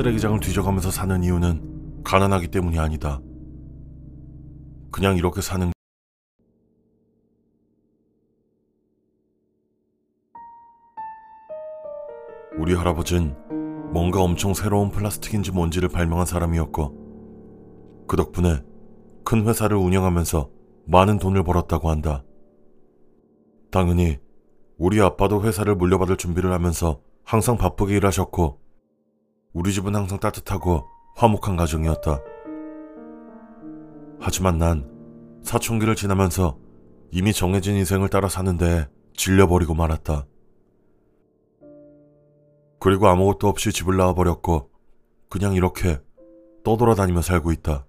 쓰레기장을 뒤져가면서 사는 이유는 가난하기 때문이 아니다. 그냥 이렇게 사는 우리 할아버진 뭔가 엄청 새로운 플라스틱인지 뭔지를 발명한 사람이었고 그 덕분에 큰 회사를 운영하면서 많은 돈을 벌었다고 한다. 당연히 우리 아빠도 회사를 물려받을 준비를 하면서 항상 바쁘게 일하셨고 우리 집은 항상 따뜻하고 화목한 가정이었다. 하지만 난 사춘기를 지나면서 이미 정해진 인생을 따라 사는데 질려버리고 말았다. 그리고 아무것도 없이 집을 나와버렸고 그냥 이렇게 떠돌아다니며 살고 있다.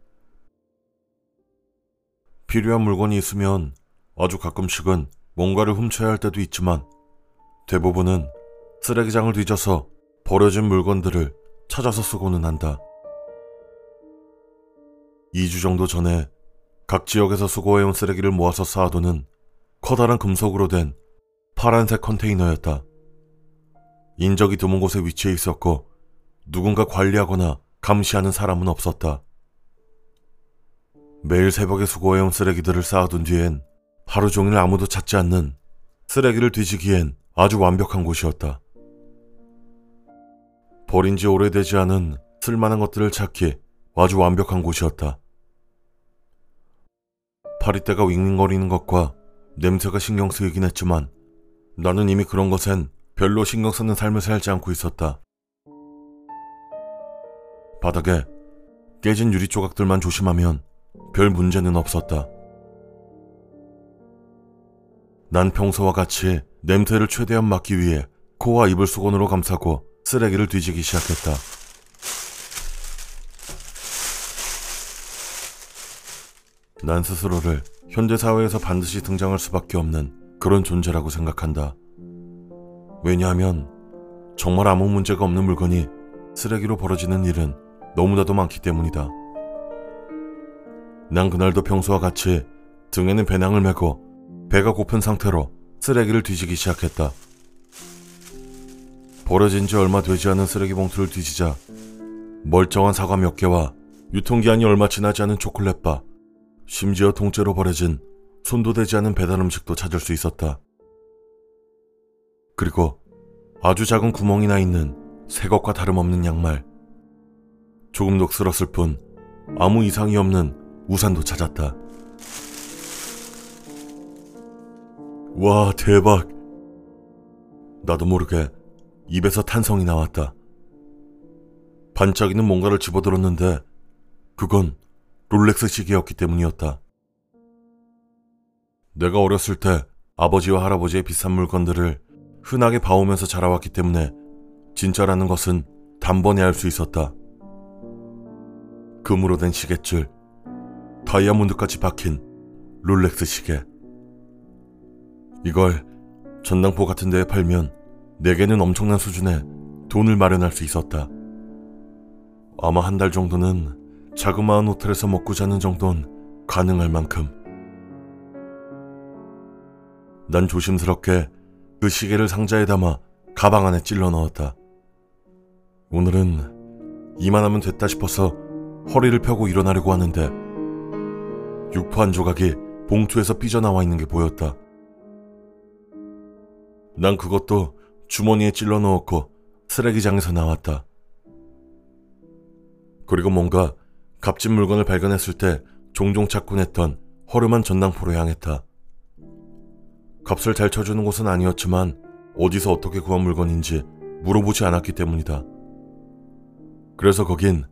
필요한 물건이 있으면 아주 가끔씩은 뭔가를 훔쳐야 할 때도 있지만 대부분은 쓰레기장을 뒤져서 버려진 물건들을 찾아서 쓰고는 한다. 2주 정도 전에 각 지역에서 수거해온 쓰레기를 모아서 쌓아두는 커다란 금속으로 된 파란색 컨테이너였다. 인적이 드문 곳에 위치해 있었고 누군가 관리하거나 감시하는 사람은 없었다. 매일 새벽에 수거해온 쓰레기들을 쌓아둔 뒤엔 하루 종일 아무도 찾지 않는 쓰레기를 뒤지기엔 아주 완벽한 곳이었다. 버린 지 오래되지 않은 쓸만한 것들을 찾기 아주 완벽한 곳이었다. 파리떼가 윙윙거리는 것과 냄새가 신경 쓰이긴 했지만 나는 이미 그런 것엔 별로 신경 쓰는 삶을 살지 않고 있었다. 바닥에 깨진 유리 조각들만 조심하면 별 문제는 없었다. 난 평소와 같이 냄새를 최대한 막기 위해 코와 입을 수건으로 감싸고 쓰레기를 뒤지기 시작했다. 난 스스로를 현대 사회에서 반드시 등장할 수밖에 없는 그런 존재라고 생각한다. 왜냐하면 정말 아무 문제가 없는 물건이 쓰레기로 벌어지는 일은 너무나도 많기 때문이다. 난 그날도 평소와 같이 등에는 배낭을 메고 배가 고픈 상태로 쓰레기를 뒤지기 시작했다. 버려진 지 얼마 되지 않은 쓰레기 봉투를 뒤지자 멀쩡한 사과 몇 개와 유통기한이 얼마 지나지 않은 초콜릿바, 심지어 통째로 버려진 손도 대지 않은 배달 음식도 찾을 수 있었다. 그리고 아주 작은 구멍이 나 있는 새 것과 다름없는 양말, 조금 녹슬었을 뿐 아무 이상이 없는 우산도 찾았다. 와, 대박! 나도 모르게 입에서 탄성이 나왔다. 반짝이는 뭔가를 집어들었는데 그건 롤렉스 시계였기 때문이었다. 내가 어렸을 때 아버지와 할아버지의 비싼 물건들을 흔하게 봐오면서 자라왔기 때문에 진짜라는 것은 단번에 알 수 있었다. 금으로 된 시계줄, 다이아몬드까지 박힌 롤렉스 시계. 이걸 전당포 같은 데에 팔면 내게는 엄청난 수준의 돈을 마련할 수 있었다. 아마 한 달 정도는 자그마한 호텔에서 먹고 자는 정도는 가능할 만큼. 난 조심스럽게 그 시계를 상자에 담아 가방 안에 찔러 넣었다. 오늘은 이만하면 됐다 싶어서 허리를 펴고 일어나려고 하는데 육포 한 조각이 봉투에서 삐져나와 있는 게 보였다. 난 그것도 주머니에 찔러 넣었고 쓰레기장에서 나왔다. 그리고 뭔가 값진 물건을 발견했을 때 종종 찾곤 했던 허름한 전당포로 향했다. 값을 잘 쳐주는 곳은 아니었지만 어디서 어떻게 구한 물건인지 물어보지 않았기 때문이다. 그래서 거긴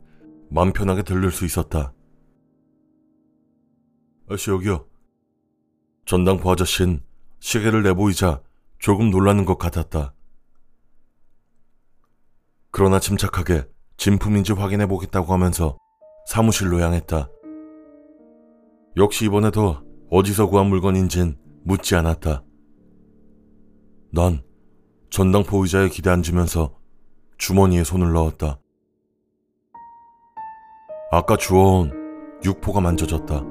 맘 편하게 들를 수 있었다. 아씨 여기요. 전당포 아저씨는 시계를 내보이자 조금 놀라는 것 같았다. 그러나 침착하게 진품인지 확인해 보겠다고 하면서 사무실로 향했다. 역시 이번에도 어디서 구한 물건인진 묻지 않았다. 난 전당포 의자에 기대 앉으면서 주머니에 손을 넣었다. 아까 주워온 육포가 만져졌다.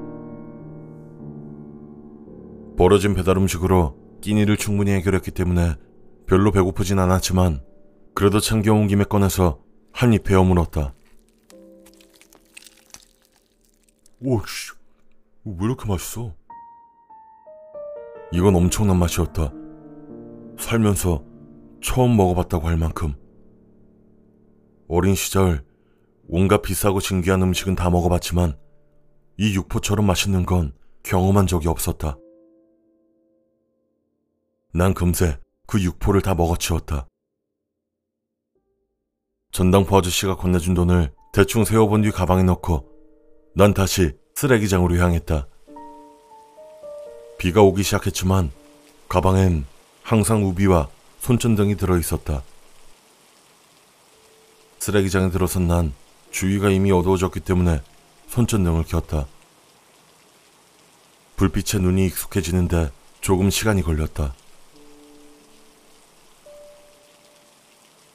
벌어진 배달 음식으로 끼니를 충분히 해결했기 때문에 별로 배고프진 않았지만 그래도 챙겨온 김에 꺼내서 한 입 베어 물었다. 오씨, 왜 이렇게 맛있어? 이건 엄청난 맛이었다. 살면서 처음 먹어봤다고 할 만큼. 어린 시절 온갖 비싸고 신기한 음식은 다 먹어봤지만 이 육포처럼 맛있는 건 경험한 적이 없었다. 난 금세 그 육포를 다 먹어치웠다. 전당포 아저씨가 건네준 돈을 대충 세워본 뒤 가방에 넣고 난 다시 쓰레기장으로 향했다. 비가 오기 시작했지만 가방엔 항상 우비와 손전등이 들어 있었다. 쓰레기장에 들어선 난 주위가 이미 어두워졌기 때문에 손전등을 켰다. 불빛에 눈이 익숙해지는데 조금 시간이 걸렸다.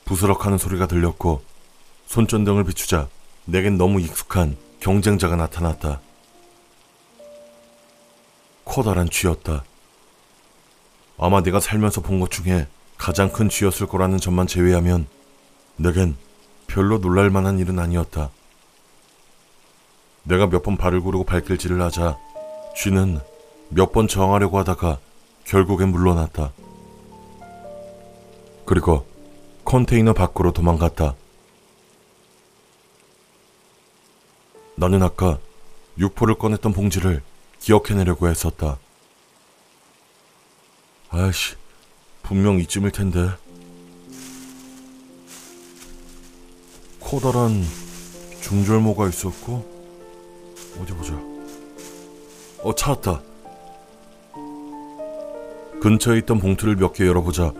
부스럭하는 소리가 들렸고 손전등을 비추자 내겐 너무 익숙한 경쟁자가 나타났다. 커다란 쥐였다. 아마 내가 살면서 본 것 중에 가장 큰 쥐였을 거라는 점만 제외하면 내겐 별로 놀랄 만한 일은 아니었다. 내가 몇 번 발을 구르고 발길질을 하자 쥐는 몇 번 저항하려고 하다가 결국엔 물러났다. 그리고 컨테이너 밖으로 도망갔다. 나는 아까 육포를 꺼냈던 봉지를 기억해내려고 했었다. 아이씨, 분명 이쯤일 텐데. 커다란 중절모가 있었고, 어디 보자. 어, 찾았다. 근처에 있던 봉투를 몇 개 열어보자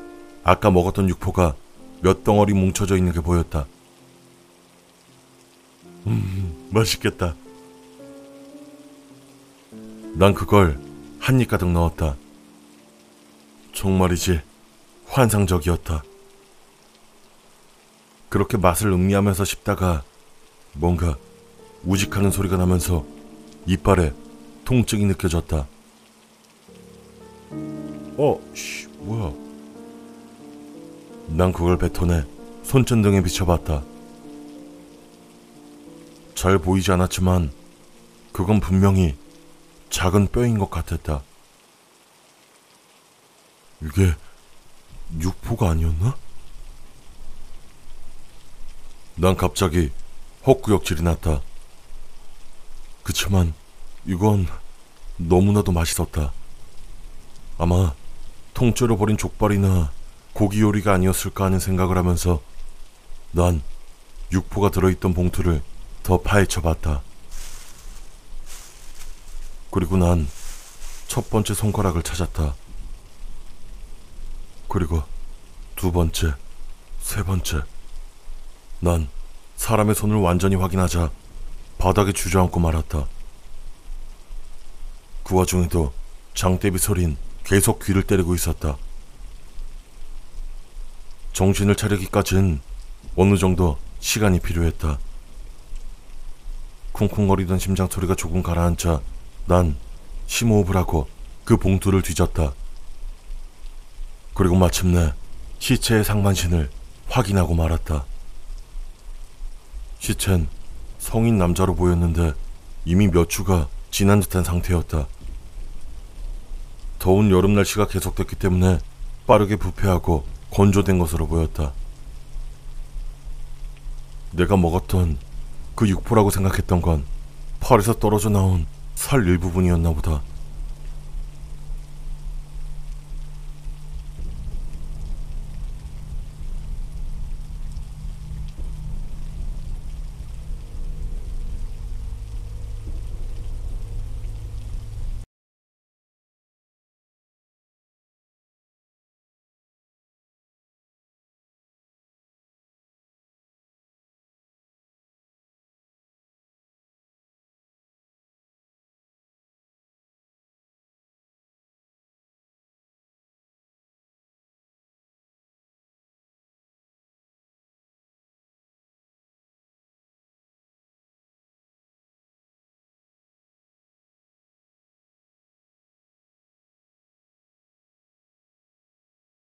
아까 먹었던 육포가 몇 덩어리 뭉쳐져 있는 게 보였다. 음, 맛있겠다. 난 그걸 한 입 가득 넣었다. 정말이지 환상적이었다. 그렇게 맛을 음미하면서 씹다가 뭔가 우직하는 소리가 나면서 이빨에 통증이 느껴졌다. 어, 씨, 뭐야? 난 그걸 뱉어내 손전등에 비춰봤다. 잘 보이지 않았지만 그건 분명히 작은 뼈인 것 같았다. 이게 육포가 아니었나? 난 갑자기 헛구역질이 났다. 그치만 이건 너무나도 맛있었다. 아마 통째로 버린 족발이나 고기 요리가 아니었을까 하는 생각을 하면서 난 육포가 들어있던 봉투를 더 파헤쳐 봤다. 그리고 난 첫 번째 손가락을 찾았다. 그리고 두 번째, 세 번째. 난 사람의 손을 완전히 확인하자 바닥에 주저앉고 말았다. 그 와중에도 장대비 소린 계속 귀를 때리고 있었다. 정신을 차리기까진 어느 정도 시간이 필요했다. 쿵쿵거리던 심장 소리가 조금 가라앉자 난 심호흡을 하고 그 봉투를 뒤졌다. 그리고 마침내 시체의 상반신을 확인하고 말았다. 시체는 성인 남자로 보였는데 이미 몇 주가 지난 듯한 상태였다. 더운 여름 날씨가 계속됐기 때문에 빠르게 부패하고 건조된 것으로 보였다. 내가 먹었던 그 육포라고 생각했던 건 팔에서 떨어져 나온 살 일부분이었나 보다.